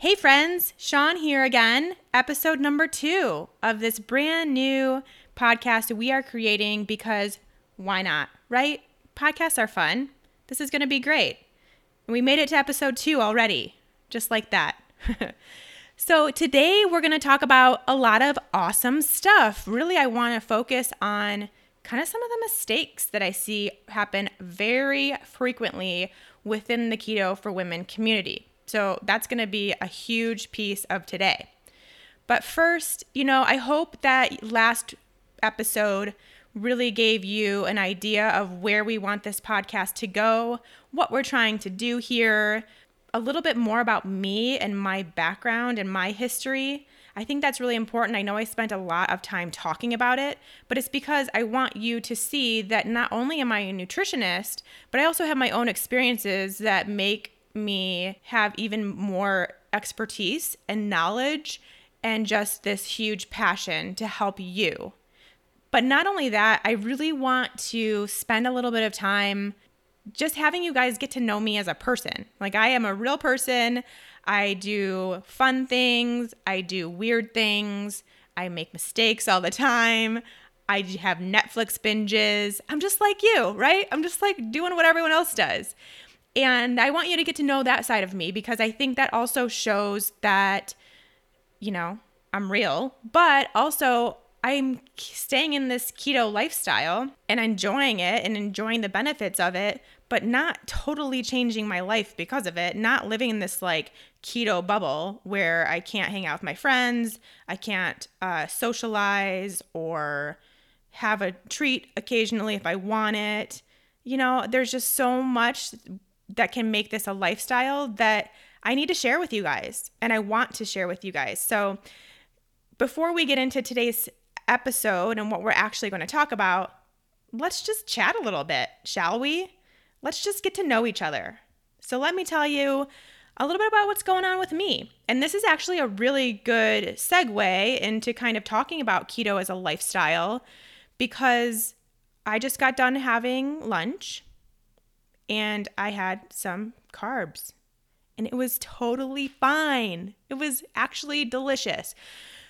Hey, friends, Shawn here again, episode number two of this brand new podcast we are creating because why not, right? Podcasts are fun. This is going to be great. And we made it to episode two already, just like that. so, today we're going to talk about a lot of awesome stuff. Really, I want to focus on kind of some of the mistakes that I see happen very frequently within the keto for women community. So that's going to be a huge piece of today. But first, you know, I hope that last episode really gave you an idea of where we want this podcast to go, what we're trying to do here, a little bit more about me and my background and my history. I think that's really important. I know I spent a lot of time talking about it, but it's because I want you to see that not only am I a nutritionist, but I also have my own experiences that make me have even more expertise and knowledge and just this huge passion to help you. But not only that, I really want to spend a little bit of time just having you guys get to know me as a person. Like, I am a real person. I do fun things, I do weird things, I make mistakes all the time. I have Netflix binges. I'm just like you, right? I'm just like doing what everyone else does. And I want you to get to know that side of me because I think that also shows that, you know, I'm real, but also I'm staying in this keto lifestyle and enjoying it and enjoying the benefits of it, but not totally changing my life because of it, not living in this like keto bubble where I can't hang out with my friends, I can't uh, socialize or have a treat occasionally if I want it. You know, there's just so much that can make this a lifestyle that I need to share with you guys and I want to share with you guys. So, before we get into today's episode and what we're actually going to talk about, let's just chat a little bit, shall we? Let's just get to know each other. So, let me tell you a little bit about what's going on with me. And this is actually a really good segue into kind of talking about keto as a lifestyle because I just got done having lunch and I had some carbs. And it was totally fine. It was actually delicious.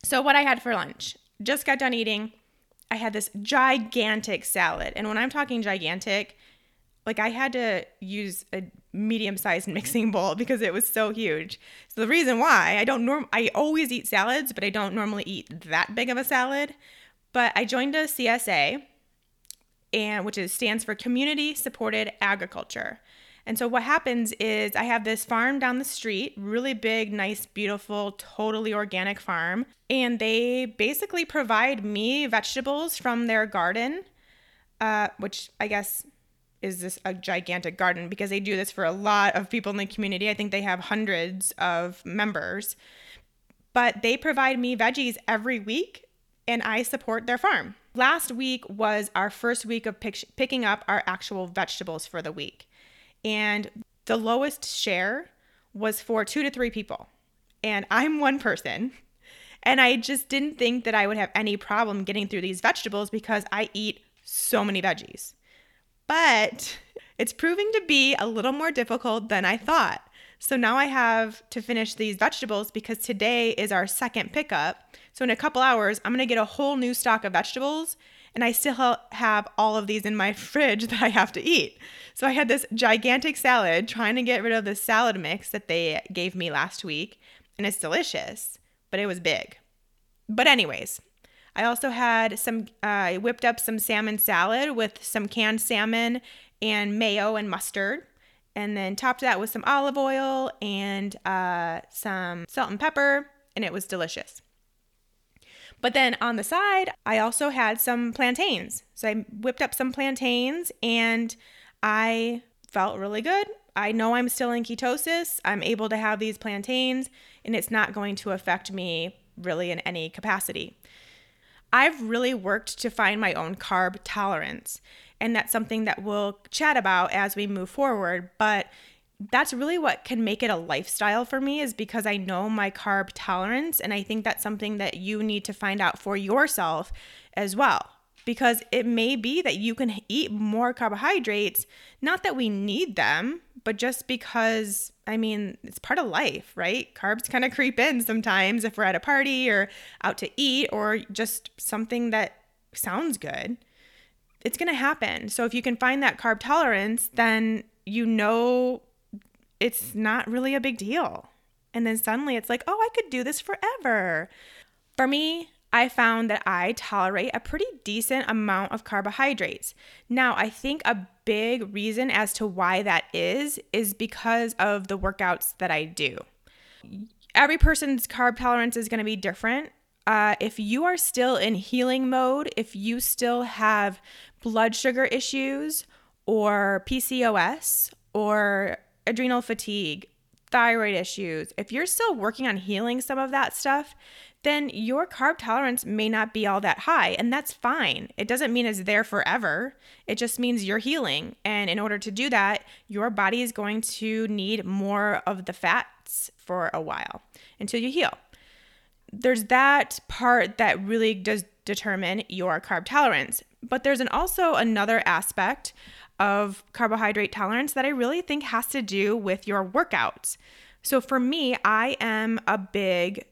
So, what I had for lunch, just got done eating. I had this gigantic salad. And when I'm talking gigantic, like I had to use a medium sized mixing bowl because it was so huge. So the reason why I don't norm I always eat salads, but I don't normally eat that big of a salad. But I joined a CSA and which is stands for community supported agriculture. And so what happens is I have this farm down the street, really big, nice, beautiful, totally organic farm, and they basically provide me vegetables from their garden, uh, which I guess is this a gigantic garden because they do this for a lot of people in the community. I think they have hundreds of members. But they provide me veggies every week and I support their farm. Last week was our first week of pick- picking up our actual vegetables for the week. And the lowest share was for two to three people. And I'm one person. And I just didn't think that I would have any problem getting through these vegetables because I eat so many veggies. But it's proving to be a little more difficult than I thought. So now I have to finish these vegetables because today is our second pickup. So in a couple hours, I'm going to get a whole new stock of vegetables and I still have all of these in my fridge that I have to eat. So I had this gigantic salad trying to get rid of the salad mix that they gave me last week and it's delicious, but it was big. But anyways, I also had some uh, I whipped up some salmon salad with some canned salmon and mayo and mustard and then topped that with some olive oil and uh, some salt and pepper, and it was delicious. But then on the side, I also had some plantains. So I whipped up some plantains and I felt really good. I know I'm still in ketosis. I'm able to have these plantains, and it's not going to affect me really in any capacity. I've really worked to find my own carb tolerance, and that's something that we'll chat about as we move forward. But that's really what can make it a lifestyle for me is because I know my carb tolerance. And I think that's something that you need to find out for yourself as well. Because it may be that you can eat more carbohydrates, not that we need them, but just because, I mean, it's part of life, right? Carbs kind of creep in sometimes if we're at a party or out to eat or just something that sounds good. It's going to happen. So if you can find that carb tolerance, then you know it's not really a big deal. And then suddenly it's like, oh, I could do this forever. For me, I found that I tolerate a pretty decent amount of carbohydrates. Now, I think a big reason as to why that is is because of the workouts that I do. Every person's carb tolerance is going to be different. Uh, if you are still in healing mode, if you still have blood sugar issues or PCOS or adrenal fatigue, thyroid issues, if you're still working on healing some of that stuff, then your carb tolerance may not be all that high, and that's fine. It doesn't mean it's there forever. It just means you're healing. And in order to do that, your body is going to need more of the fats for a while until you heal. There's that part that really does determine your carb tolerance. But there's an also another aspect of carbohydrate tolerance that I really think has to do with your workouts. So for me, I am a big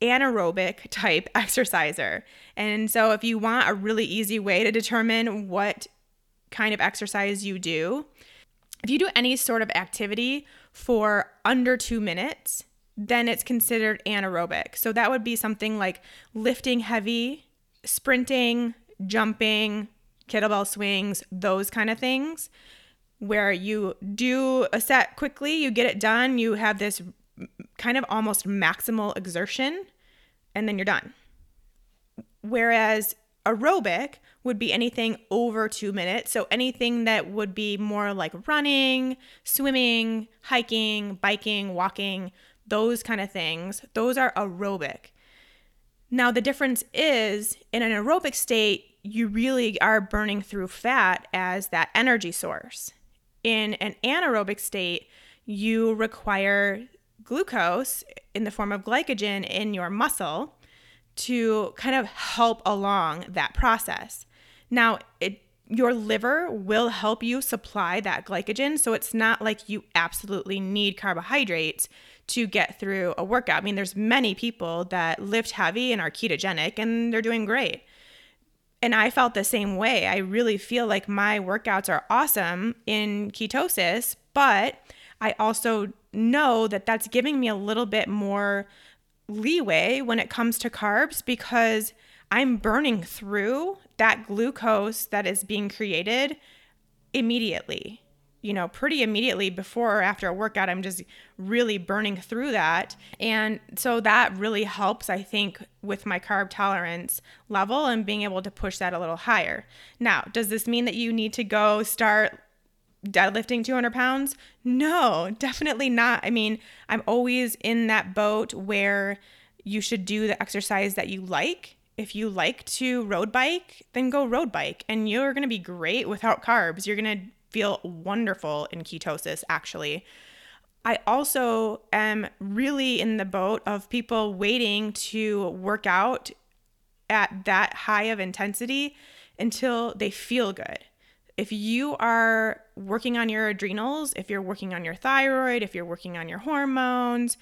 anaerobic type exerciser. And so if you want a really easy way to determine what kind of exercise you do, if you do any sort of activity for under two minutes, then it's considered anaerobic. So that would be something like lifting heavy, sprinting, jumping, kettlebell swings, those kind of things, where you do a set quickly, you get it done, you have this kind of almost maximal exertion, and then you're done. Whereas aerobic would be anything over two minutes. So anything that would be more like running, swimming, hiking, biking, walking, those kind of things, those are aerobic. Now, the difference is in an aerobic state, you really are burning through fat as that energy source. In an anaerobic state, you require glucose in the form of glycogen in your muscle to kind of help along that process. Now, it your liver will help you supply that glycogen, so it's not like you absolutely need carbohydrates to get through a workout. I mean, there's many people that lift heavy and are ketogenic and they're doing great. And I felt the same way. I really feel like my workouts are awesome in ketosis, but I also know that that's giving me a little bit more leeway when it comes to carbs because I'm burning through that glucose that is being created immediately you know, pretty immediately before or after a workout, I'm just really burning through that. And so that really helps, I think, with my carb tolerance level and being able to push that a little higher. Now, does this mean that you need to go start deadlifting 200 pounds? No, definitely not. I mean, I'm always in that boat where you should do the exercise that you like. If you like to road bike, then go road bike and you're going to be great without carbs. You're going to feel wonderful in ketosis, actually. I also am really in the boat of people waiting to work out at that high of intensity until they feel good. If you are working on your adrenals, if you're working on your thyroid, if you're working on your hormones,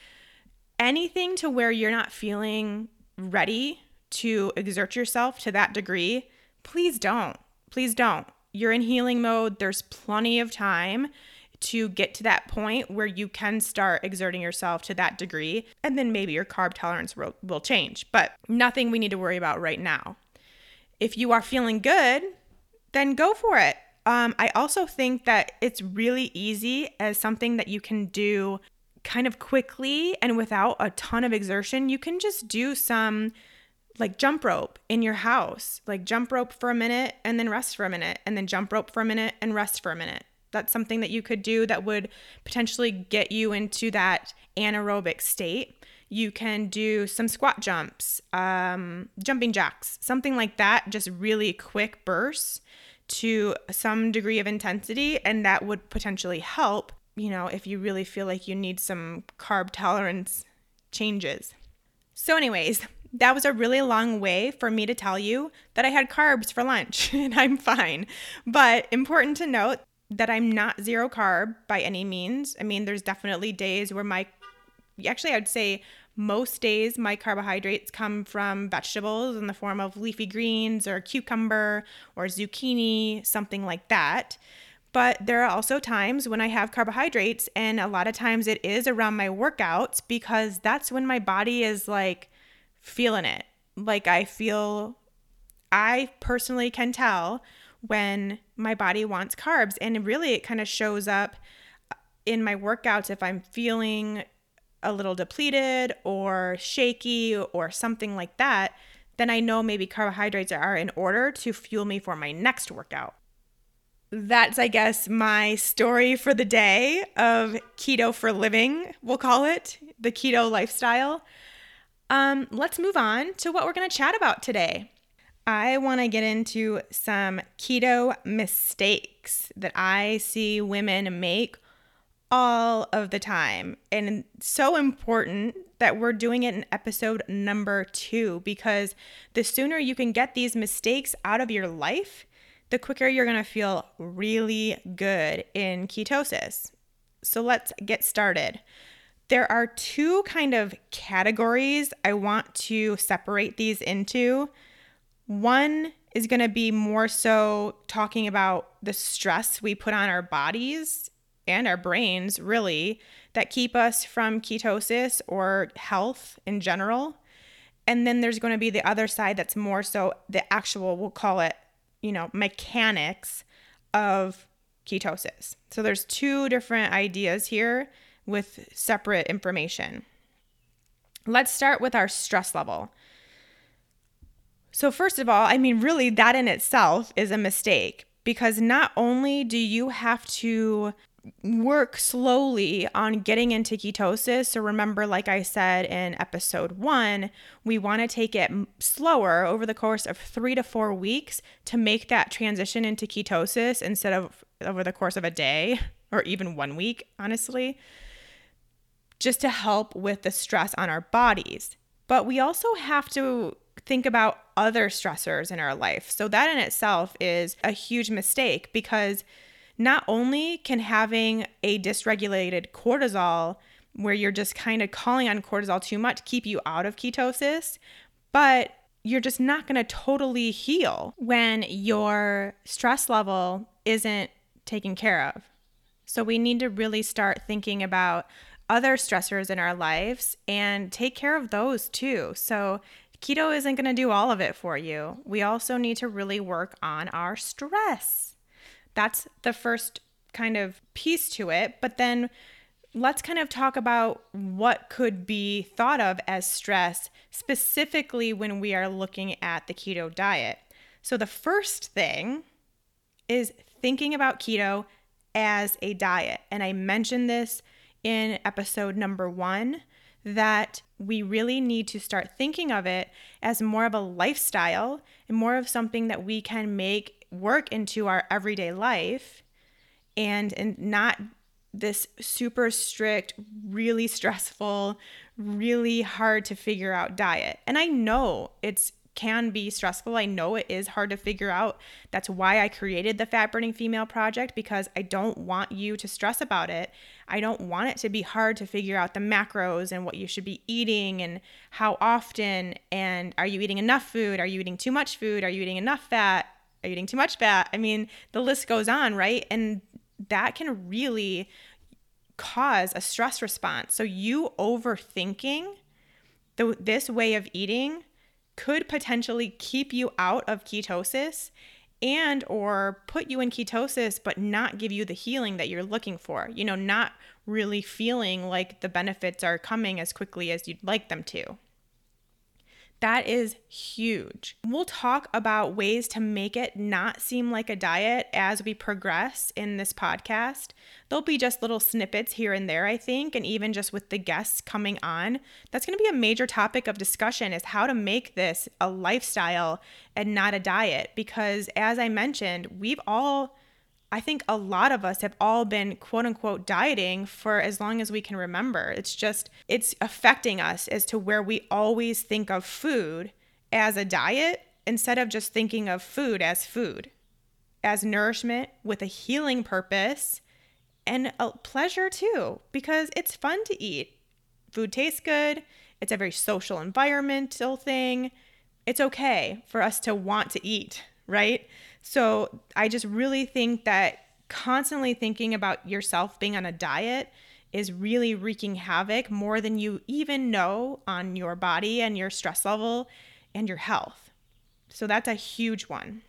anything to where you're not feeling ready to exert yourself to that degree, please don't. Please don't you're in healing mode, there's plenty of time to get to that point where you can start exerting yourself to that degree. And then maybe your carb tolerance will, will change, but nothing we need to worry about right now. If you are feeling good, then go for it. Um, I also think that it's really easy as something that you can do kind of quickly and without a ton of exertion. You can just do some like jump rope in your house, like jump rope for a minute and then rest for a minute, and then jump rope for a minute and rest for a minute. That's something that you could do that would potentially get you into that anaerobic state. You can do some squat jumps, um, jumping jacks, something like that, just really quick bursts to some degree of intensity. And that would potentially help, you know, if you really feel like you need some carb tolerance changes. So, anyways, that was a really long way for me to tell you that I had carbs for lunch and I'm fine. But important to note that I'm not zero carb by any means. I mean, there's definitely days where my, actually, I'd say most days my carbohydrates come from vegetables in the form of leafy greens or cucumber or zucchini, something like that. But there are also times when I have carbohydrates, and a lot of times it is around my workouts because that's when my body is like feeling it. Like I feel, I personally can tell when my body wants carbs. And really, it kind of shows up in my workouts if I'm feeling a little depleted or shaky or something like that. Then I know maybe carbohydrates are in order to fuel me for my next workout. That's, I guess, my story for the day of keto for living, we'll call it the keto lifestyle. Um, let's move on to what we're going to chat about today. I want to get into some keto mistakes that I see women make all of the time. And so important that we're doing it in episode number two because the sooner you can get these mistakes out of your life, the quicker you're going to feel really good in ketosis. So let's get started. There are two kind of categories I want to separate these into. One is going to be more so talking about the stress we put on our bodies and our brains, really, that keep us from ketosis or health in general. And then there's going to be the other side that's more so the actual, we'll call it, you know, mechanics of ketosis. So there's two different ideas here with separate information. Let's start with our stress level. So, first of all, I mean, really, that in itself is a mistake because not only do you have to work slowly on getting into ketosis. So, remember, like I said in episode one, we want to take it slower over the course of three to four weeks to make that transition into ketosis instead of over the course of a day or even one week, honestly, just to help with the stress on our bodies. But we also have to think about other stressors in our life. So, that in itself is a huge mistake because not only can having a dysregulated cortisol, where you're just kind of calling on cortisol too much, keep you out of ketosis, but you're just not going to totally heal when your stress level isn't taken care of. So, we need to really start thinking about other stressors in our lives and take care of those too. So, keto isn't going to do all of it for you. We also need to really work on our stress. That's the first kind of piece to it. But then let's kind of talk about what could be thought of as stress, specifically when we are looking at the keto diet. So, the first thing is thinking about keto as a diet. And I mentioned this in episode number one that we really need to start thinking of it as more of a lifestyle and more of something that we can make work into our everyday life and and not this super strict, really stressful, really hard to figure out diet. And I know it's can be stressful. I know it is hard to figure out. That's why I created the Fat Burning Female Project because I don't want you to stress about it. I don't want it to be hard to figure out the macros and what you should be eating and how often and are you eating enough food? Are you eating too much food? Are you eating enough fat? Are you eating too much fat? I mean, the list goes on, right? And that can really cause a stress response. So you overthinking the, this way of eating could potentially keep you out of ketosis and or put you in ketosis but not give you the healing that you're looking for you know not really feeling like the benefits are coming as quickly as you'd like them to That is huge. We'll talk about ways to make it not seem like a diet as we progress in this podcast. There'll be just little snippets here and there, I think, and even just with the guests coming on. That's going to be a major topic of discussion is how to make this a lifestyle and not a diet because as I mentioned, we've all I think a lot of us have all been quote unquote dieting for as long as we can remember. It's just, it's affecting us as to where we always think of food as a diet instead of just thinking of food as food, as nourishment with a healing purpose and a pleasure too, because it's fun to eat. Food tastes good, it's a very social environmental thing. It's okay for us to want to eat, right? So I just really think that constantly thinking about yourself being on a diet is really wreaking havoc more than you even know on your body and your stress level and your health. So that's a huge one.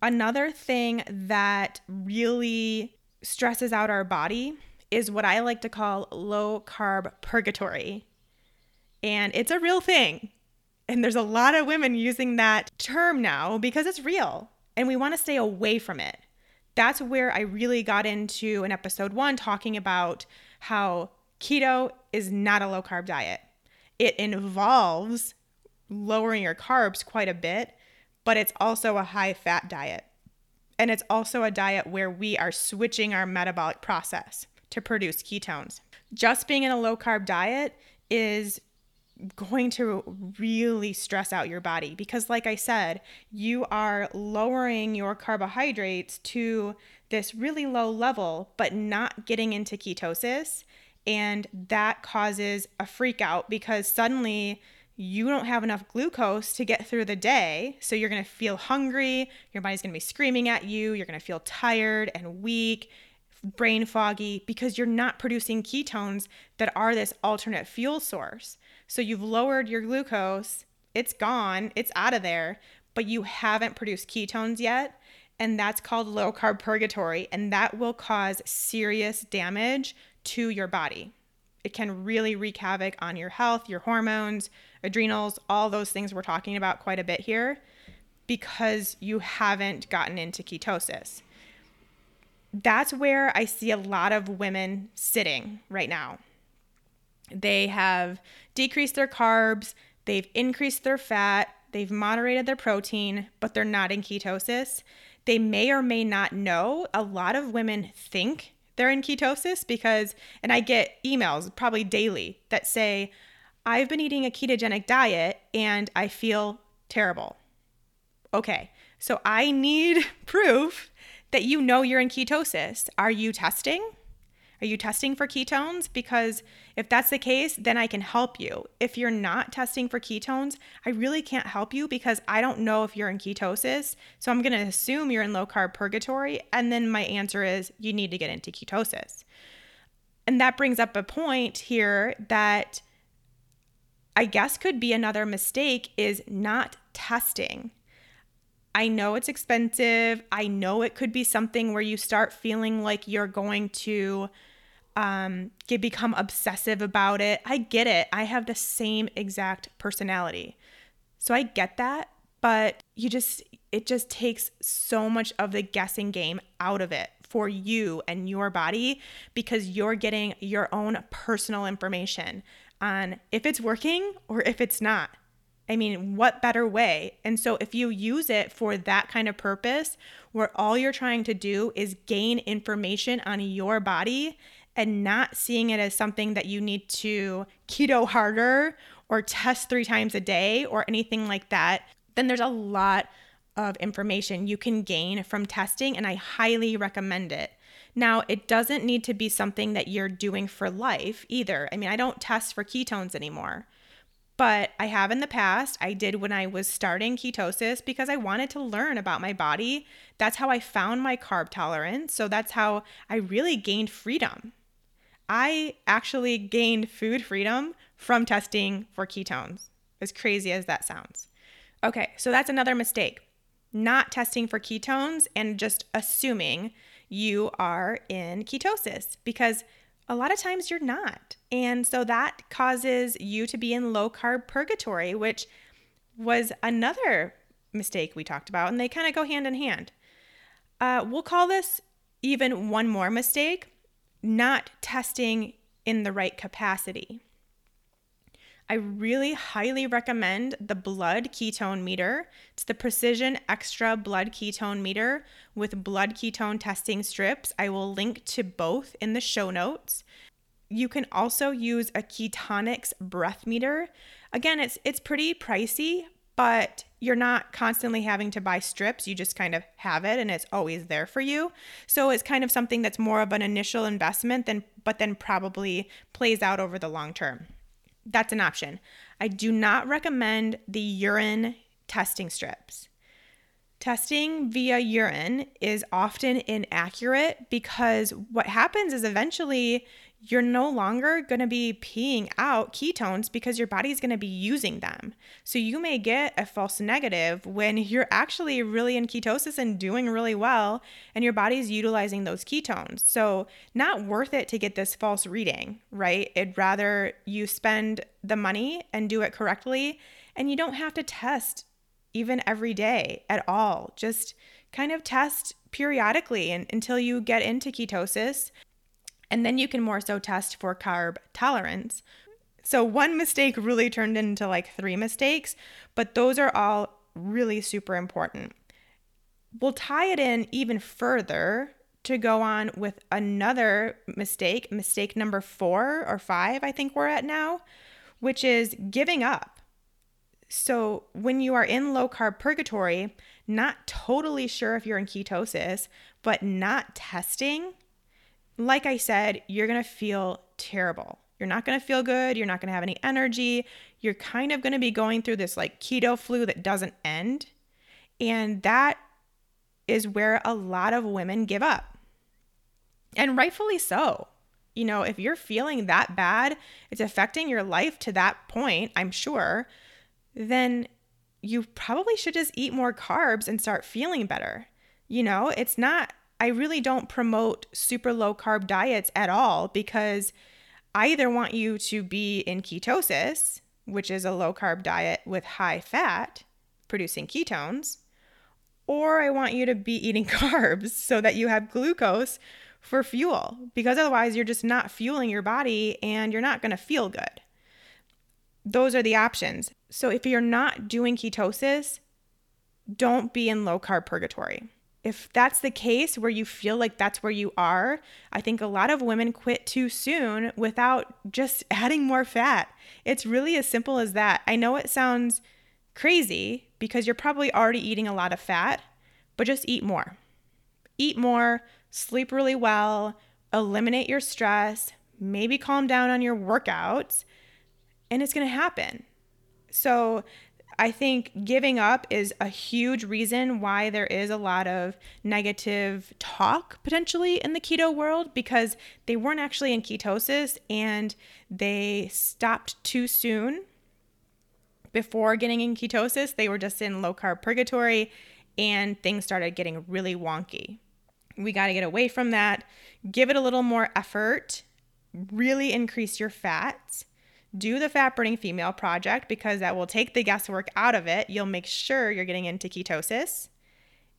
Another thing that really stresses out our body is what I like to call low carb purgatory. And it's a real thing. And there's a lot of women using that term now because it's real and we want to stay away from it. That's where I really got into in episode one talking about how keto is not a low carb diet. It involves lowering your carbs quite a bit, but it's also a high fat diet. And it's also a diet where we are switching our metabolic process to produce ketones. Just being in a low carb diet is going to really stress out your body because, like I said, you are lowering your carbohydrates to this really low level, but not getting into ketosis. And that causes a freak out because suddenly you don't have enough glucose to get through the day. So you're going to feel hungry. Your body's going to be screaming at you. You're going to feel tired and weak, brain foggy because you're not producing ketones that are this alternate fuel source. So you've lowered your glucose, it's gone, it's out of there, but you haven't produced ketones yet. And that's called low carb purgatory. And that will cause serious damage to your body. It can really wreak havoc on your health, your hormones, adrenals, all those things we're talking about quite a bit here because you haven't gotten into ketosis. That's where I see a lot of women sitting right now. They have decreased their carbs, they've increased their fat, they've moderated their protein, but they're not in ketosis. They may or may not know. A lot of women think they're in ketosis because, and I get emails probably daily that say, I've been eating a ketogenic diet and I feel terrible. Okay, so I need proof that you know you're in ketosis. Are you testing? Are you testing for ketones? Because if that's the case, then I can help you. If you're not testing for ketones, I really can't help you because I don't know if you're in ketosis. So I'm going to assume you're in low carb purgatory. And then my answer is you need to get into ketosis. And that brings up a point here that I guess could be another mistake is not testing. I know it's expensive. I know it could be something where you start feeling like you're going to um, get become obsessive about it. I get it. I have the same exact personality. So I get that, but you just it just takes so much of the guessing game out of it for you and your body because you're getting your own personal information on if it's working or if it's not. I mean, what better way? And so, if you use it for that kind of purpose, where all you're trying to do is gain information on your body and not seeing it as something that you need to keto harder or test three times a day or anything like that, then there's a lot of information you can gain from testing, and I highly recommend it. Now, it doesn't need to be something that you're doing for life either. I mean, I don't test for ketones anymore, but I have in the past. I did when I was starting ketosis because I wanted to learn about my body. That's how I found my carb tolerance. So that's how I really gained freedom. I actually gained food freedom from testing for ketones, as crazy as that sounds. Okay, so that's another mistake not testing for ketones and just assuming you are in ketosis because a lot of times you're not. And so that causes you to be in low carb purgatory, which was another mistake we talked about, and they kind of go hand in hand. Uh, we'll call this even one more mistake not testing in the right capacity. I really highly recommend the blood ketone meter. It's the Precision Xtra Blood Ketone Meter with blood ketone testing strips. I will link to both in the show notes. You can also use a Ketonix breath meter. Again, it's it's pretty pricey, but you're not constantly having to buy strips. You just kind of have it and it's always there for you. So it's kind of something that's more of an initial investment than but then probably plays out over the long term. That's an option. I do not recommend the urine testing strips. Testing via urine is often inaccurate because what happens is eventually you're no longer going to be peeing out ketones because your body is going to be using them. So you may get a false negative when you're actually really in ketosis and doing really well and your body's utilizing those ketones. So not worth it to get this false reading, right? It'd rather you spend the money and do it correctly and you don't have to test even every day at all. Just kind of test periodically and, until you get into ketosis and then you can more so test for carb tolerance. So one mistake really turned into like three mistakes, but those are all really super important. We'll tie it in even further to go on with another mistake, mistake number four or five, I think we're at now, which is giving up. So, when you are in low carb purgatory, not totally sure if you're in ketosis, but not testing like I said, you're going to feel terrible. You're not going to feel good. You're not going to have any energy. You're kind of going to be going through this like keto flu that doesn't end. And that is where a lot of women give up. And rightfully so. You know, if you're feeling that bad, it's affecting your life to that point, I'm sure, then you probably should just eat more carbs and start feeling better. You know, it's not I really don't promote super low carb diets at all because I either want you to be in ketosis, which is a low carb diet with high fat, producing ketones, or I want you to be eating carbs so that you have glucose for fuel because otherwise you're just not fueling your body and you're not going to feel good. Those are the options. So if you're not doing ketosis, don't be in low carb purgatory if that's the case where you feel like that's where you are, I think a lot of women quit too soon without just adding more fat. It's really as simple as that. I know it sounds crazy because you're probably already eating a lot of fat, but just eat more. Eat more, sleep really well, eliminate your stress, maybe calm down on your workouts, and it's going to happen. So I think giving up is a huge reason why there is a lot of negative talk potentially in the keto world because they weren't actually in ketosis and they stopped too soon before getting in ketosis. They were just in low carb purgatory and things started getting really wonky. We got to get away from that, give it a little more effort, really increase your fats do the fat burning female project because that will take the guesswork out of it. You'll make sure you're getting into ketosis,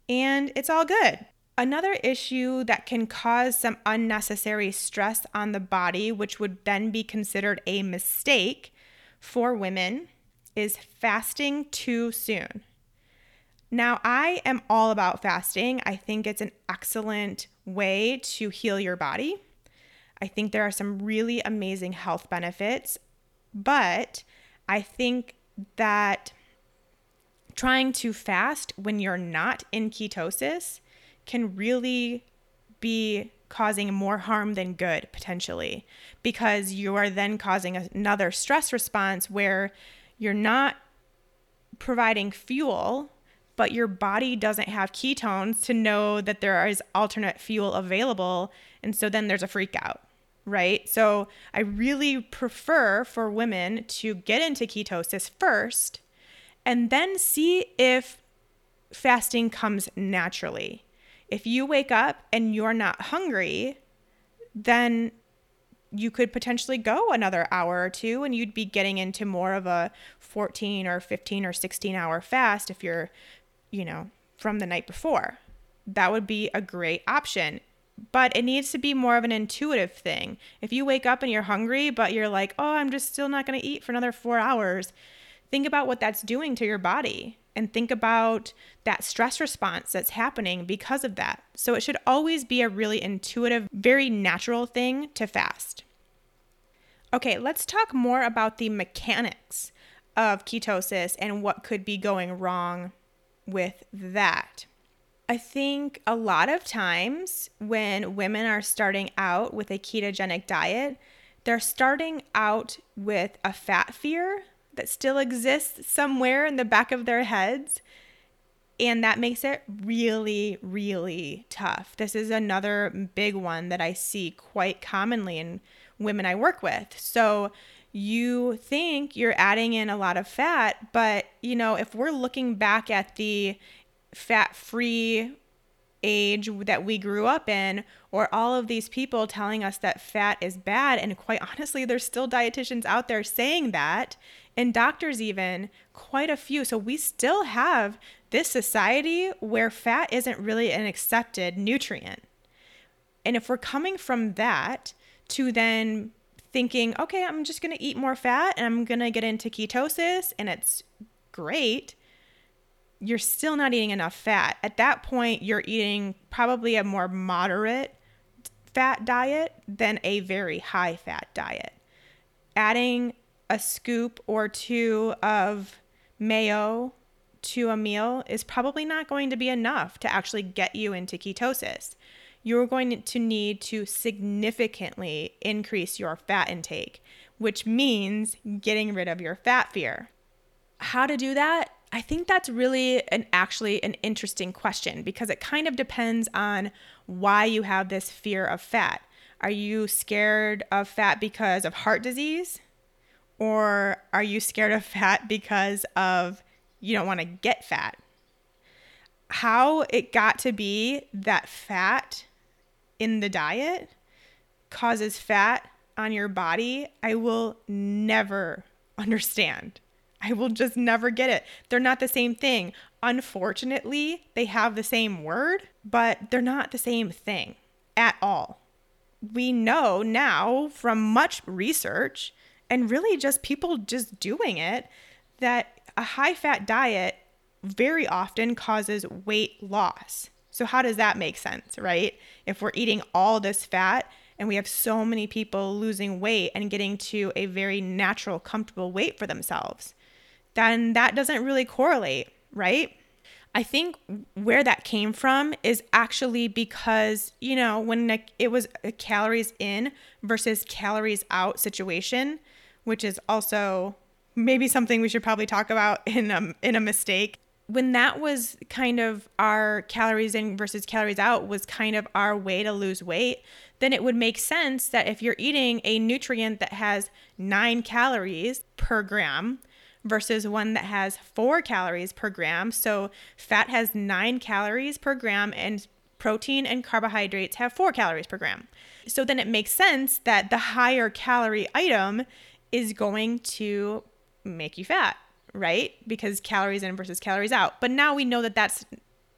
and it's all good. Another issue that can cause some unnecessary stress on the body, which would then be considered a mistake for women, is fasting too soon. Now, I am all about fasting. I think it's an excellent way to heal your body. I think there are some really amazing health benefits but I think that trying to fast when you're not in ketosis can really be causing more harm than good potentially because you are then causing another stress response where you're not providing fuel but your body doesn't have ketones to know that there is alternate fuel available. And so then there's a freak out right? So I really prefer for women to get into ketosis first and then see if fasting comes naturally. If you wake up and you're not hungry, then you could potentially go another hour or two and you'd be getting into more of a 14 or 15 or 16 hour fast if you're, you know, from the night before. That would be a great option. But it needs to be more of an intuitive thing. If you wake up and you're hungry, but you're like, oh, I'm just still not going to eat for another four hours, think about what that's doing to your body and think about that stress response that's happening because of that. So it should always be a really intuitive, very natural thing to fast. Okay, let's talk more about the mechanics of ketosis and what could be going wrong with that. I think a lot of times when women are starting out with a ketogenic diet, they're starting out with a fat fear that still exists somewhere in the back of their heads. And that makes it really, really tough. This is another big one that I see quite commonly in women I work with. So you think you're adding in a lot of fat, but you know, if we're looking back at the fat free age that we grew up in, or all of these people telling us that fat is bad. And quite honestly, there's still dietitians out there saying that, and doctors, even quite a few. So we still have this society where fat isn't really an accepted nutrient. And if we're coming from that to then thinking, okay, I'm just going to eat more fat and I'm going to get into ketosis and it's great you're still not eating enough fat. At that point, you're eating probably a more moderate fat diet than a very high fat diet. Adding a scoop or two of mayo to a meal is probably not going to be enough to actually get you into ketosis. You're going to need to significantly increase your fat intake, which means getting rid of your fat fear. How to do that? I think that's really an actually an interesting question because it kind of depends on why you have this fear of fat. Are you scared of fat because of heart disease? Or are you scared of fat because of you don't want to get fat? How it got to be that fat in the diet causes fat on your body, I will never understand. I will just never get it. They're not the same thing. Unfortunately, they have the same word, but they're not the same thing at all. We know now from much research and really just people just doing it that a high fat diet very often causes weight loss. So, how does that make sense, right? If we're eating all this fat and we have so many people losing weight and getting to a very natural, comfortable weight for themselves then that doesn't really correlate, right? I think where that came from is actually because, you know, when it was a calories in versus calories out situation, which is also maybe something we should probably talk about in a, in a mistake. When that was kind of our calories in versus calories out was kind of our way to lose weight, then it would make sense that if you're eating a nutrient that has nine calories per gram, versus one that has four calories per gram. So fat has nine calories per gram, and protein and carbohydrates have four calories per gram. So then it makes sense that the higher calorie item is going to make you fat, right? Because calories in versus calories out. But now we know that that's,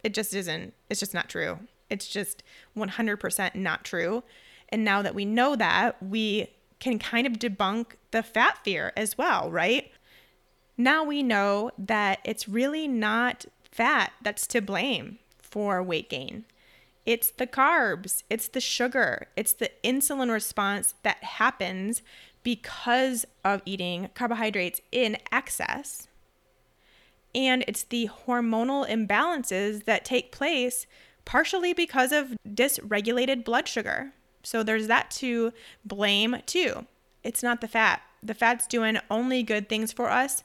it just isn't, it's just not true. It's just 100% not true. And now that we know that, we can kind of debunk the fat fear as well, right? Now we know that it's really not fat that's to blame for weight gain. It's the carbs, it's the sugar, it's the insulin response that happens because of eating carbohydrates in excess. And it's the hormonal imbalances that take place partially because of dysregulated blood sugar. So there's that to blame too. It's not the fat. The fat's doing only good things for us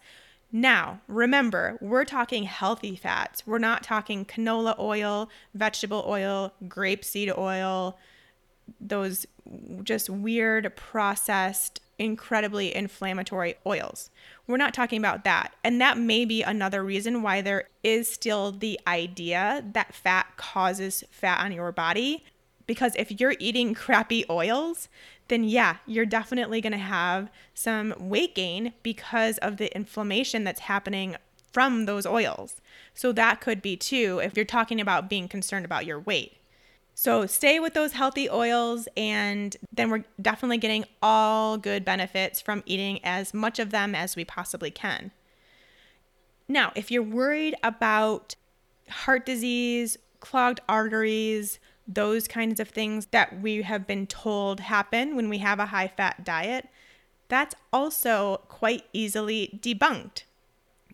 now, remember, we're talking healthy fats. We're not talking canola oil, vegetable oil, grapeseed oil, those just weird processed, incredibly inflammatory oils. We're not talking about that. And that may be another reason why there is still the idea that fat causes fat on your body Because if you're eating crappy oils, then yeah, you're definitely going to have some weight gain because of the inflammation that's happening from those oils. So that could be too if you're talking about being concerned about your weight. So stay with those healthy oils, and then we're definitely getting all good benefits from eating as much of them as we possibly can. Now, if you're worried about heart disease, clogged arteries, those kinds of things that we have been told happen when we have a high fat diet, that's also quite easily debunked.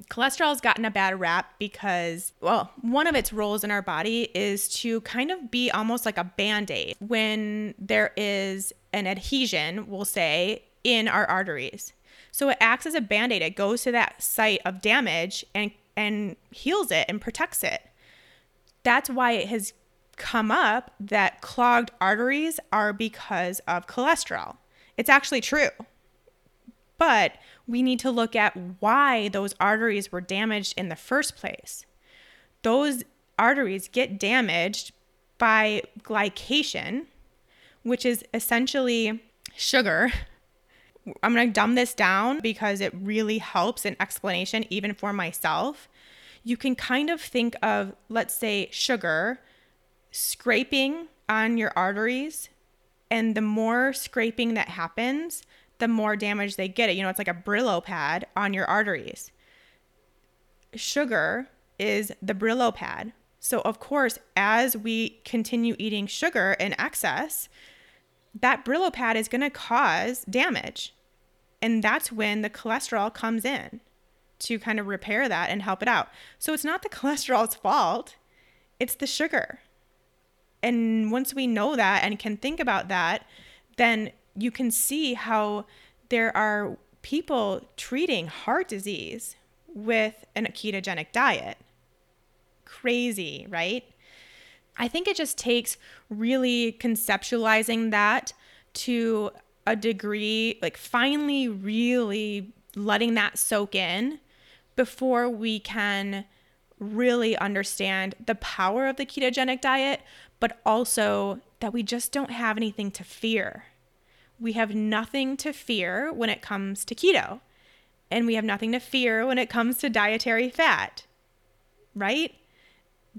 Cholesterol has gotten a bad rap because, well, one of its roles in our body is to kind of be almost like a band aid when there is an adhesion, we'll say, in our arteries. So it acts as a band aid. It goes to that site of damage and, and heals it and protects it. That's why it has come up that clogged arteries are because of cholesterol. It's actually true. But we need to look at why those arteries were damaged in the first place. Those arteries get damaged by glycation, which is essentially sugar. I'm going to dumb this down because it really helps in explanation, even for myself. You can kind of think of, let's say, sugar scraping on your arteries. And the more scraping that happens, the more damage they get it. You know, it's like a Brillo pad on your arteries. Sugar is the Brillo pad. So, of course, as we continue eating sugar in excess, that Brillo pad is going to cause damage. And that's when the cholesterol comes in to kind of repair that and help it out. So, it's not the cholesterol's fault, it's the sugar. And once we know that and can think about that, then you can see how there are people treating heart disease with a ketogenic diet. Crazy, right? I think it just takes really conceptualizing that to a degree, like finally really letting that soak in before we can really understand the power of the ketogenic diet, but also that we just don't have anything to fear we have nothing to fear when it comes to keto, and we have nothing to fear when it comes to dietary fat, right?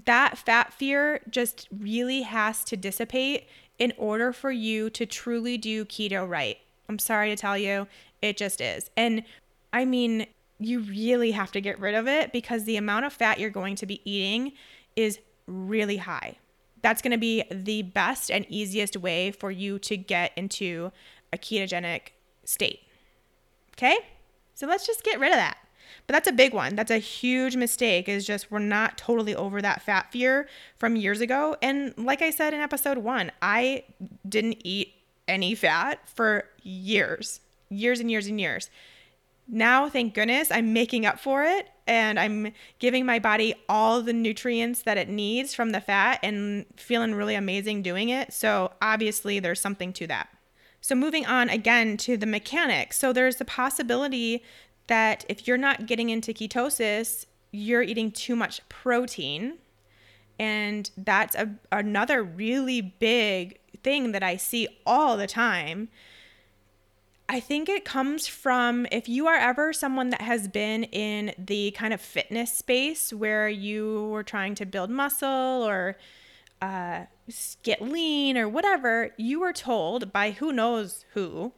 That fat fear just really has to dissipate in order for you to truly do keto right. I'm sorry to tell you, it just is. And I mean, you really have to get rid of it because the amount of fat you're going to be eating is really high that's going to be the best and easiest way for you to get into a ketogenic state. Okay? So let's just get rid of that. But that's a big one. That's a huge mistake is just we're not totally over that fat fear from years ago. And like I said in episode 1, I didn't eat any fat for years. Years and years and years. Now, thank goodness, I'm making up for it and I'm giving my body all the nutrients that it needs from the fat and feeling really amazing doing it. So, obviously, there's something to that. So, moving on again to the mechanics. So, there's the possibility that if you're not getting into ketosis, you're eating too much protein. And that's a, another really big thing that I see all the time I think it comes from if you are ever someone that has been in the kind of fitness space where you were trying to build muscle or uh, get lean or whatever, you were told by who knows who,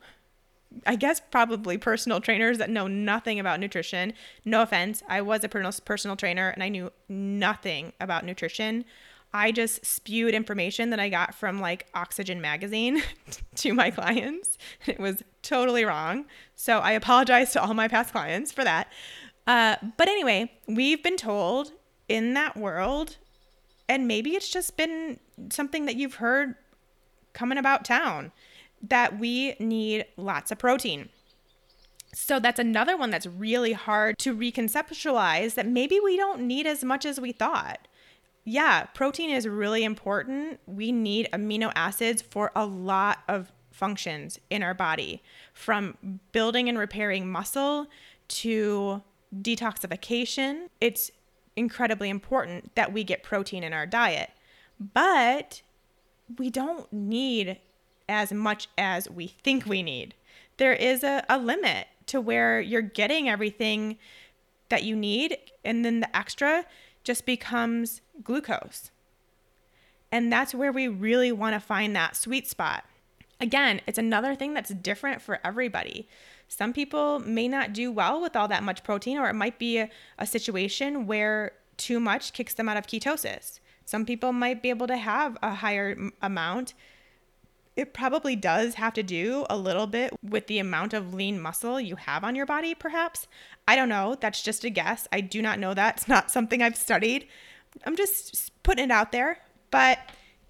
I guess probably personal trainers that know nothing about nutrition. No offense, I was a personal trainer and I knew nothing about nutrition. I just spewed information that I got from like Oxygen magazine to my clients. It was totally wrong. So I apologize to all my past clients for that. Uh, but anyway, we've been told in that world, and maybe it's just been something that you've heard coming about town, that we need lots of protein. So that's another one that's really hard to reconceptualize that maybe we don't need as much as we thought yeah, protein is really important. We need amino acids for a lot of functions in our body, from building and repairing muscle to detoxification. It's incredibly important that we get protein in our diet. But we don't need as much as we think we need. There is a, a limit to where you're getting everything that you need, and then the extra just becomes glucose. And that's where we really want to find that sweet spot. Again, it's another thing that's different for everybody. Some people may not do well with all that much protein, or it might be a, a situation where too much kicks them out of ketosis. Some people might be able to have a higher amount. It probably does have to do a little bit with the amount of lean muscle you have on your body, perhaps. I don't know. That's just a guess. I do not know that. It's not something I've studied. I'm just putting it out there. But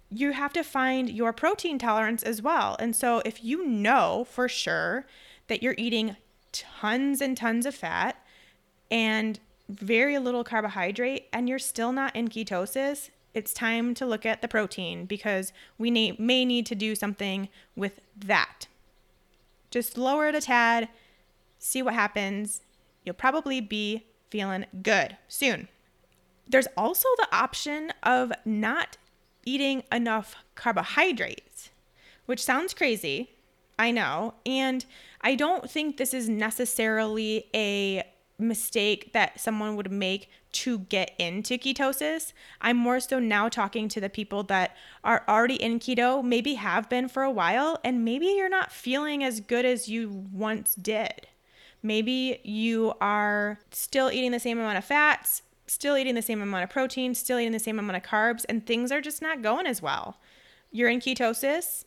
you have to find your protein tolerance as well. And so if you know for sure that you're eating tons and tons of fat and very little carbohydrate and you're still not in ketosis, it's time to look at the protein because we may, need to do something with that. Just lower it a tad, see what happens. You'll probably be feeling good soon. There's also the option of not eating enough carbohydrates, which sounds crazy. I know. And I don't think this is necessarily a mistake that someone would make to get into ketosis. I'm more so now talking to the people that are already in keto, maybe have been for a while, and maybe you're not feeling as good as you once did. Maybe you are still eating the same amount of fats, still eating the same amount of protein, still eating the same amount of carbs, and things are just not going as well. You're in ketosis,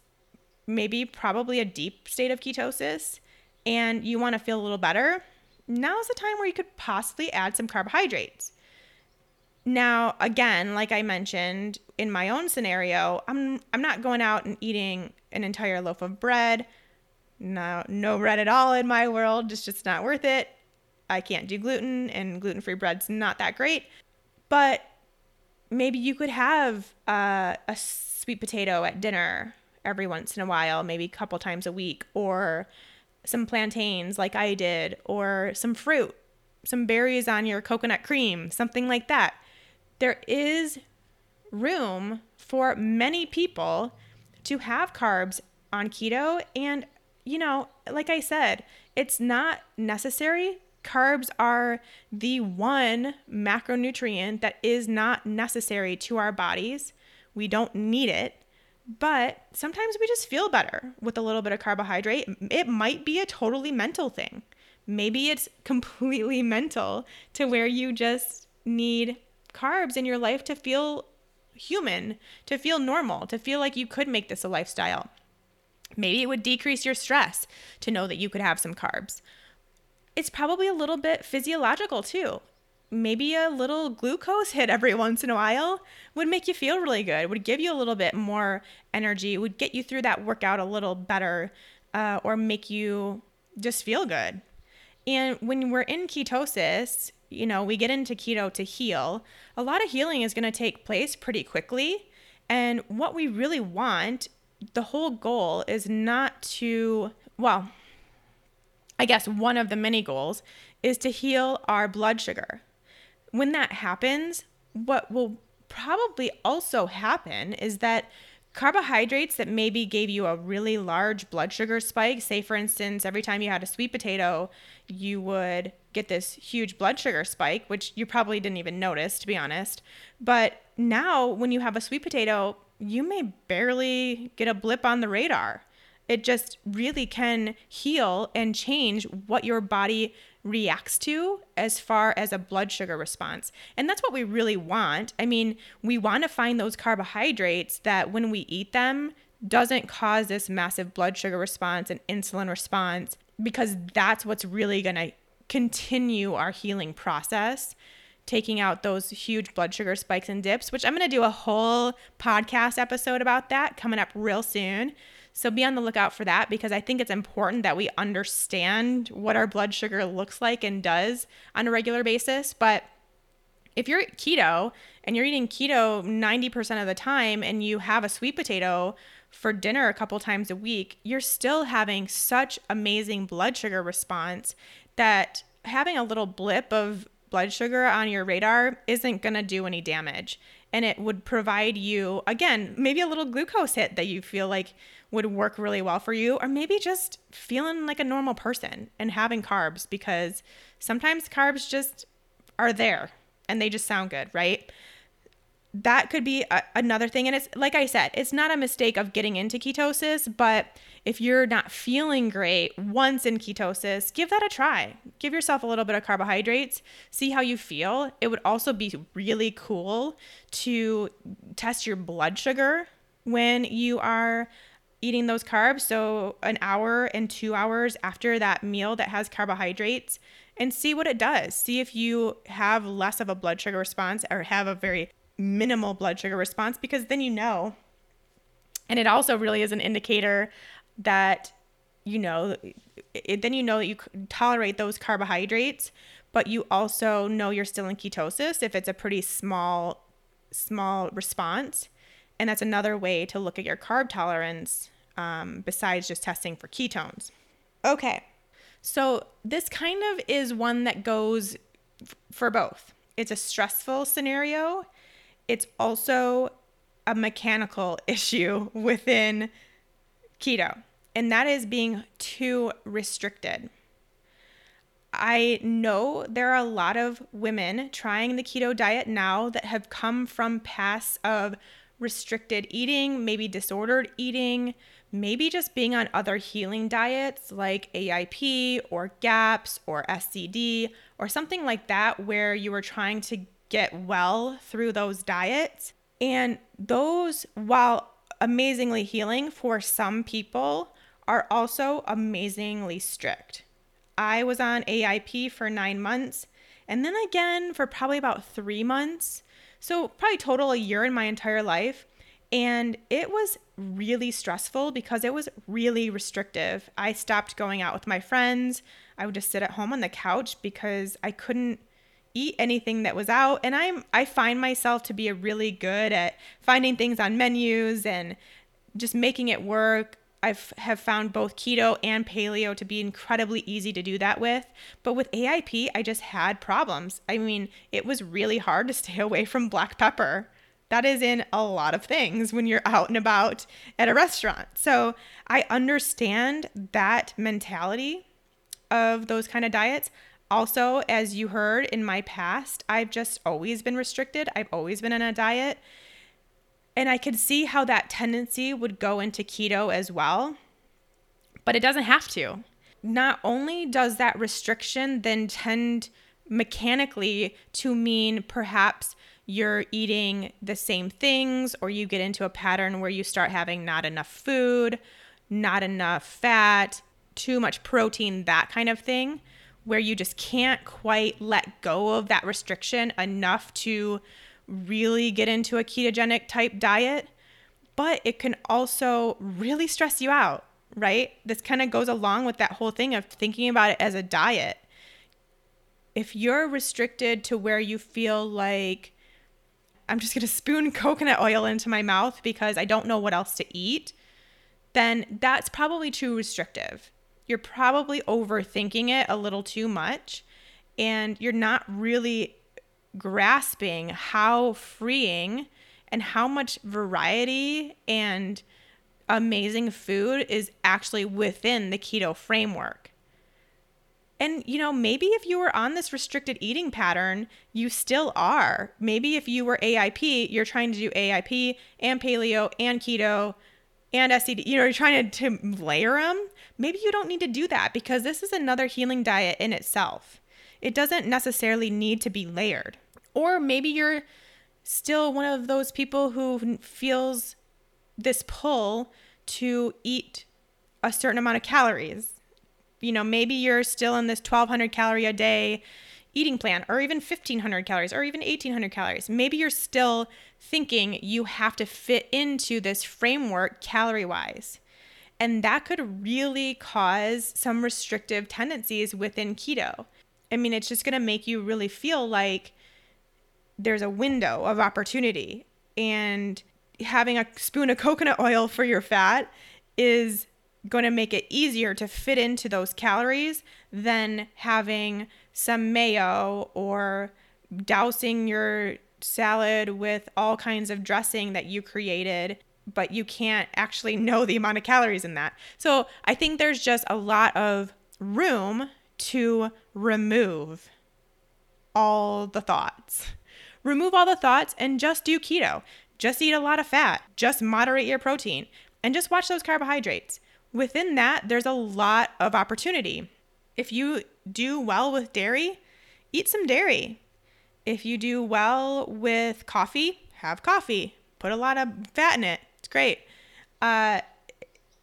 maybe probably a deep state of ketosis, and you want to feel a little better. Now's the time where you could possibly add some carbohydrates. Now, again, like I mentioned in my own scenario, I'm I'm not going out and eating an entire loaf of bread. No, no bread at all in my world. It's just not worth it. I can't do gluten, and gluten free bread's not that great. But maybe you could have uh, a sweet potato at dinner every once in a while, maybe a couple times a week, or some plantains like I did, or some fruit, some berries on your coconut cream, something like that. There is room for many people to have carbs on keto. And, you know, like I said, it's not necessary, carbs are the one macronutrient that is not necessary to our bodies. We don't need it. But sometimes we just feel better with a little bit of carbohydrate. It might be a totally mental thing. Maybe it's completely mental to where you just need carbs in your life to feel human, to feel normal, to feel like you could make this a lifestyle. Maybe it would decrease your stress to know that you could have some carbs it's probably a little bit physiological too. Maybe a little glucose hit every once in a while would make you feel really good, would give you a little bit more energy, would get you through that workout a little better, uh, or make you just feel good. And when we're in ketosis, you know, we get into keto to heal. A lot of healing is going to take place pretty quickly. And what we really want, the whole goal is not to, well, I guess one of the many goals is to heal our blood sugar. When that happens, what will probably also happen is that carbohydrates that maybe gave you a really large blood sugar spike, say for instance, every time you had a sweet potato, you would get this huge blood sugar spike, which you probably didn't even notice, to be honest. But now, when you have a sweet potato, you may barely get a blip on the radar. It just really can heal and change what your body reacts to as far as a blood sugar response. And that's what we really want. I mean, we want to find those carbohydrates that when we eat them doesn't cause this massive blood sugar response and insulin response because that's what's really going to continue our healing process taking out those huge blood sugar spikes and dips, which I'm going to do a whole podcast episode about that coming up real soon. So be on the lookout for that because I think it's important that we understand what our blood sugar looks like and does on a regular basis. But if you're keto and you're eating keto 90% of the time and you have a sweet potato for dinner a couple times a week, you're still having such amazing blood sugar response that having a little blip of blood sugar on your radar isn't going to do any damage. and it would provide you again maybe a little glucose hit that you feel like would work really well for you or maybe just feeling like a normal person and having carbs because sometimes carbs just are there and they just sound good right that could be a, another thing and it's like i said it's not a mistake of getting into ketosis but if you're not feeling great once in ketosis, give that a try. Give yourself a little bit of carbohydrates, see how you feel. It would also be really cool to test your blood sugar when you are eating those carbs. So, an hour and two hours after that meal that has carbohydrates, and see what it does. See if you have less of a blood sugar response or have a very minimal blood sugar response, because then you know. And it also really is an indicator that you know it, then you know that you tolerate those carbohydrates but you also know you're still in ketosis if it's a pretty small small response and that's another way to look at your carb tolerance um, besides just testing for ketones. Okay. So this kind of is one that goes f- for both. It's a stressful scenario. It's also a mechanical issue within keto and that is being too restricted. I know there are a lot of women trying the keto diet now that have come from pasts of restricted eating, maybe disordered eating, maybe just being on other healing diets like AIP or GAPS or SCD or something like that, where you were trying to get well through those diets. And those, while amazingly healing for some people, are also amazingly strict. I was on AIP for nine months and then again for probably about three months. So, probably total a year in my entire life. And it was really stressful because it was really restrictive. I stopped going out with my friends. I would just sit at home on the couch because I couldn't eat anything that was out and I'm I find myself to be a really good at finding things on menus and just making it work. I have found both keto and paleo to be incredibly easy to do that with. But with AIP, I just had problems. I mean, it was really hard to stay away from black pepper. That is in a lot of things when you're out and about at a restaurant. So I understand that mentality of those kind of diets. Also, as you heard in my past, I've just always been restricted. I've always been in a diet. And I could see how that tendency would go into keto as well, but it doesn't have to. Not only does that restriction then tend mechanically to mean perhaps you're eating the same things or you get into a pattern where you start having not enough food, not enough fat, too much protein, that kind of thing, where you just can't quite let go of that restriction enough to really get into a ketogenic type diet, but it can also really stress you out, right? This kind of goes along with that whole thing of thinking about it as a diet. If you're restricted to where you feel like I'm just going to spoon coconut oil into my mouth because I don't know what else to eat, then that's probably too restrictive. You're probably overthinking it a little too much and you're not really grasping how freeing and how much variety and amazing food is actually within the keto framework. And, you know, maybe if you were on this restricted eating pattern, you still are. Maybe if you were AIP, you're trying to do AIP and paleo and keto and SCD, you know, you're trying to, to layer them. Maybe you don't need to do that because this is another healing diet in itself. It doesn't necessarily need to be layered. Or maybe you're still one of those people who feels this pull to eat a certain amount of calories. You know, maybe you're still in this 1200 calorie a day eating plan or even 1500 calories or even 1800 calories. Maybe you're still thinking you have to fit into this framework calorie wise. And that could really cause some restrictive tendencies within keto. I mean, it's just going to make you really feel like there's a window of opportunity and having a spoon of coconut oil for your fat is going to make it easier to fit into those calories than having some mayo or dousing your salad with all kinds of dressing that you created, but you can't actually know the amount of calories in that. So I think there's just a lot of room to remove all the thoughts. Remove all the thoughts and just do keto. Just eat a lot of fat. Just moderate your protein and just watch those carbohydrates. Within that, there's a lot of opportunity. If you do well with dairy, eat some dairy. If you do well with coffee, have coffee. Put a lot of fat in it. It's great. Uh,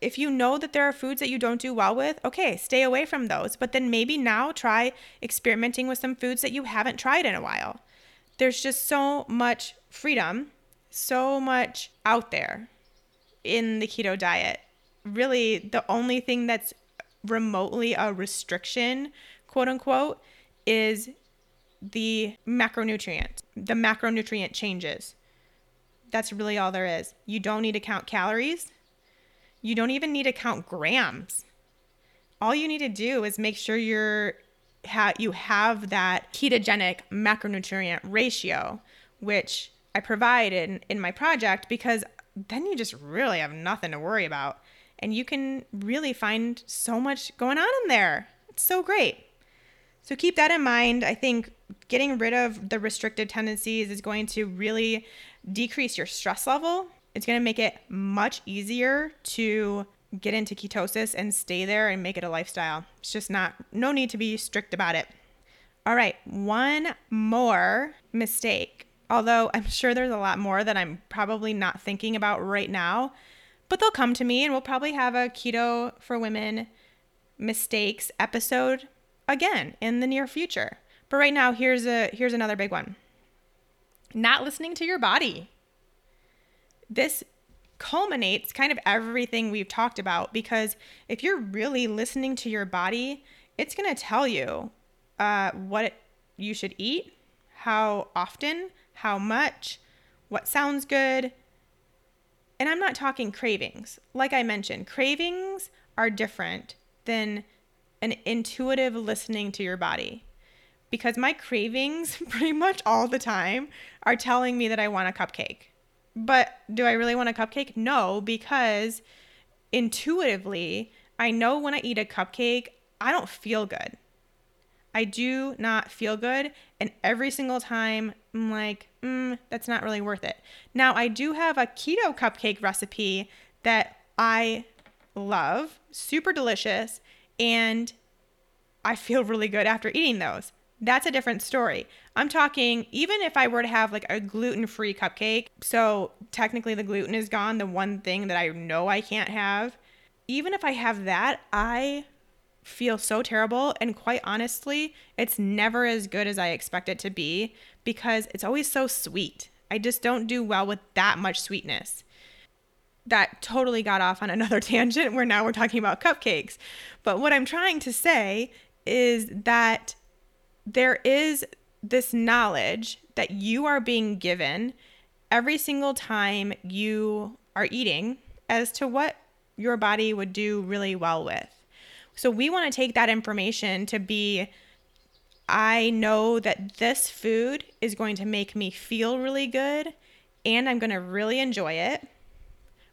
if you know that there are foods that you don't do well with, okay, stay away from those. But then maybe now try experimenting with some foods that you haven't tried in a while. There's just so much freedom, so much out there in the keto diet. Really, the only thing that's remotely a restriction, quote unquote, is the macronutrient, the macronutrient changes. That's really all there is. You don't need to count calories. You don't even need to count grams. All you need to do is make sure you're ha- you have that ketogenic macronutrient ratio, which I provide in, in my project because then you just really have nothing to worry about. And you can really find so much going on in there. It's so great. So keep that in mind. I think getting rid of the restricted tendencies is going to really decrease your stress level it's going to make it much easier to get into ketosis and stay there and make it a lifestyle. It's just not, no need to be strict about it. All right, one more mistake. Although I'm sure there's a lot more that I'm probably not thinking about right now, but they'll come to me and we'll probably have a keto for women mistakes episode again in the near future. But right now, here's a here's another big one. Not listening to your body this culminates kind of everything we've talked about because if you're really listening to your body, it's going to tell you uh, what you should eat, how often, how much, what sounds good. And I'm not talking cravings. Like I mentioned, cravings are different than an intuitive listening to your body. Because my cravings, pretty much all the time, are telling me that I want a cupcake but do I really want a cupcake? No, because intuitively, I know when I eat a cupcake, I don't feel good. I do not feel good. And every single time, I'm like, mm, that's not really worth it. Now, I do have a keto cupcake recipe that I love, super delicious, and I feel really good after eating those that's a different story. I'm talking even if I were to have like a gluten free cupcake, so technically the gluten is gone, the one thing that I know I can't have. Even if I have that, I feel so terrible. And quite honestly, it's never as good as I expect it to be because it's always so sweet. I just don't do well with that much sweetness. That totally got off on another tangent where now we're talking about cupcakes. But what I'm trying to say is that there is this knowledge that you are being given every single time you are eating as to what your body would do really well with. So we want to take that information to be I know that this food is going to make me feel really good and I'm going to really enjoy it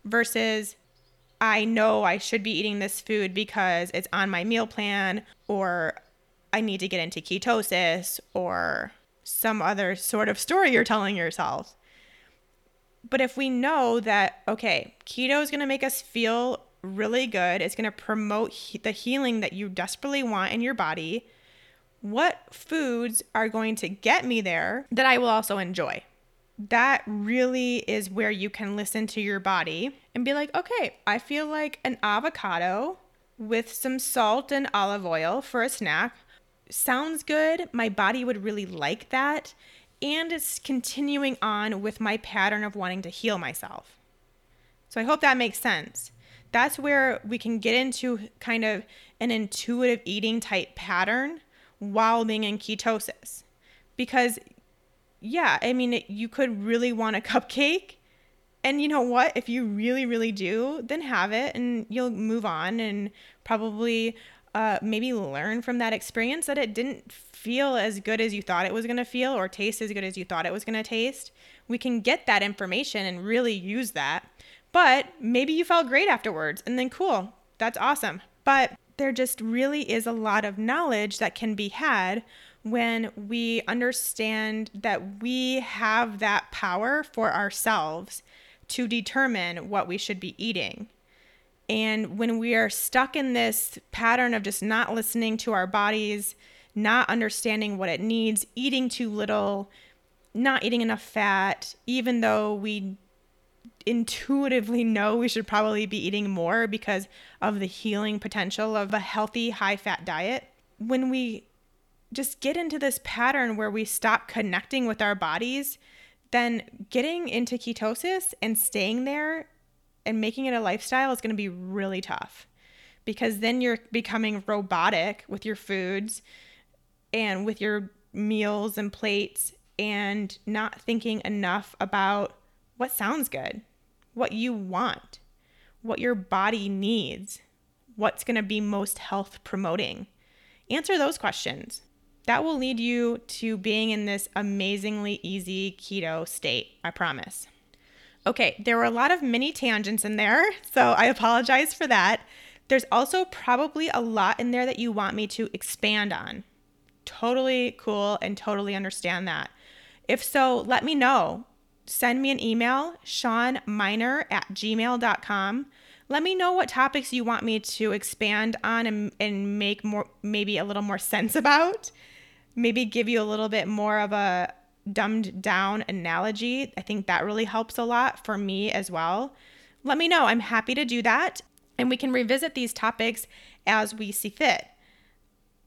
versus I know I should be eating this food because it's on my meal plan or I need to get into ketosis or some other sort of story you're telling yourself. But if we know that, okay, keto is going to make us feel really good, it's going to promote he- the healing that you desperately want in your body, what foods are going to get me there that I will also enjoy? That really is where you can listen to your body and be like, okay, I feel like an avocado with some salt and olive oil for a snack sounds good. My body would really like that. And it's continuing on with my pattern of wanting to heal myself. So I hope that makes sense. That's where we can get into kind of an intuitive eating type pattern while being in ketosis. Because, yeah, I mean, you could really want a cupcake. And you know what? If you really, really do, then have it and you'll move on and probably uh, maybe learn from that experience that it didn't feel as good as you thought it was going to feel or taste as good as you thought it was going to taste. We can get that information and really use that. But maybe you felt great afterwards and then cool, that's awesome. But there just really is a lot of knowledge that can be had when we understand that we have that power for ourselves to determine what we should be eating. And when we are stuck in this pattern of just not listening to our bodies, not understanding what it needs, eating too little, not eating enough fat, even though we intuitively know we should probably be eating more because of the healing potential of a healthy, high fat diet. When we just get into this pattern where we stop connecting with our bodies, then getting into ketosis and staying there and making it a lifestyle is going to be really tough because then you're becoming robotic with your foods and with your meals and plates and not thinking enough about what sounds good, what you want, what your body needs, what's going to be most health promoting. Answer those questions. That will lead you to being in this amazingly easy keto state, I promise. Okay, there were a lot of mini tangents in there, so I apologize for that. There's also probably a lot in there that you want me to expand on. Totally cool and totally understand that. If so, let me know. Send me an email, shawnmynar at gmail.com. Let me know what topics you want me to expand on and, and make more, maybe a little more sense about. Maybe give you a little bit more of a dumbed down analogy. I think that really helps a lot for me as well. Let me know. I'm happy to do that. And we can revisit these topics as we see fit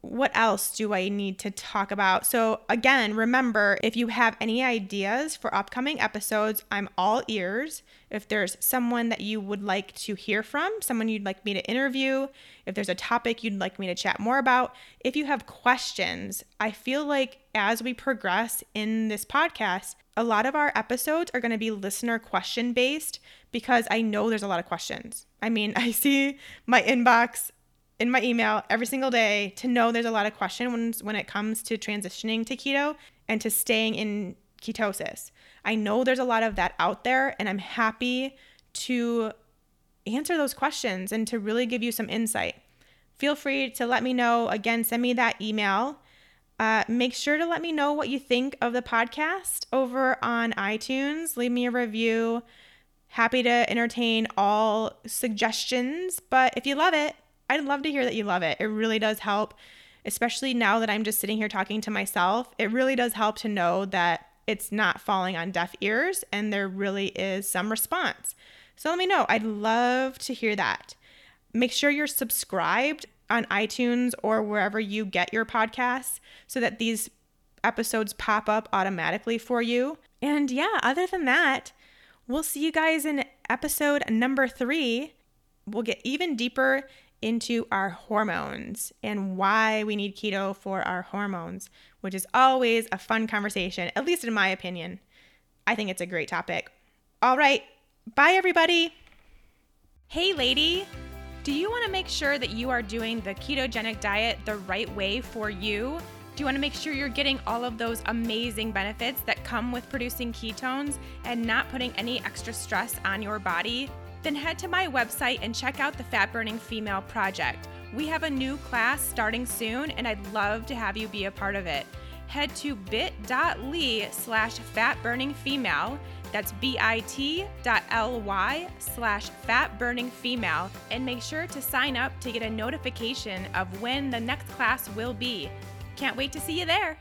what else do I need to talk about? So, again, remember if you have any ideas for upcoming episodes, I'm all ears. If there's someone that you would like to hear from, someone you'd like me to interview, if there's a topic you'd like me to chat more about, if you have questions, I feel like as we progress in this podcast, a lot of our episodes are going to be listener question based because I know there's a lot of questions. I mean, I see my inbox in my email every single day to know there's a lot of questions when, it comes to transitioning to keto and to staying in ketosis. I know there's a lot of that out there, and I'm happy to answer those questions and to really give you some insight. Feel free to let me know. Again, send me that email. Uh, make sure to let me know what you think of the podcast over on iTunes. Leave me a review. Happy to entertain all suggestions. But if you love it, I'd love to hear that you love it. It really does help, especially now that I'm just sitting here talking to myself. It really does help to know that it's not falling on deaf ears and there really is some response. So let me know. I'd love to hear that. Make sure you're subscribed on iTunes or wherever you get your podcasts so that these episodes pop up automatically for you. And yeah, other than that, we'll see you guys in episode number three. We'll get even deeper into our hormones and why we need keto for our hormones, which is always a fun conversation, at least in my opinion. I think it's a great topic. All right, bye everybody. Hey, lady. Do you want to make sure that you are doing the ketogenic diet the right way for you? Do you want to make sure you're getting all of those amazing benefits that come with producing ketones and not putting any extra stress on your body? Then head to my website and check out the Fat Burning Female Project. We have a new class starting soon, and I'd love to have you be a part of it. Head to bit.ly slash fatburningfemale. That's bit.ly slash fatburningfemale. And make sure to sign up to get a notification of when the next class will be. Can't wait to see you there.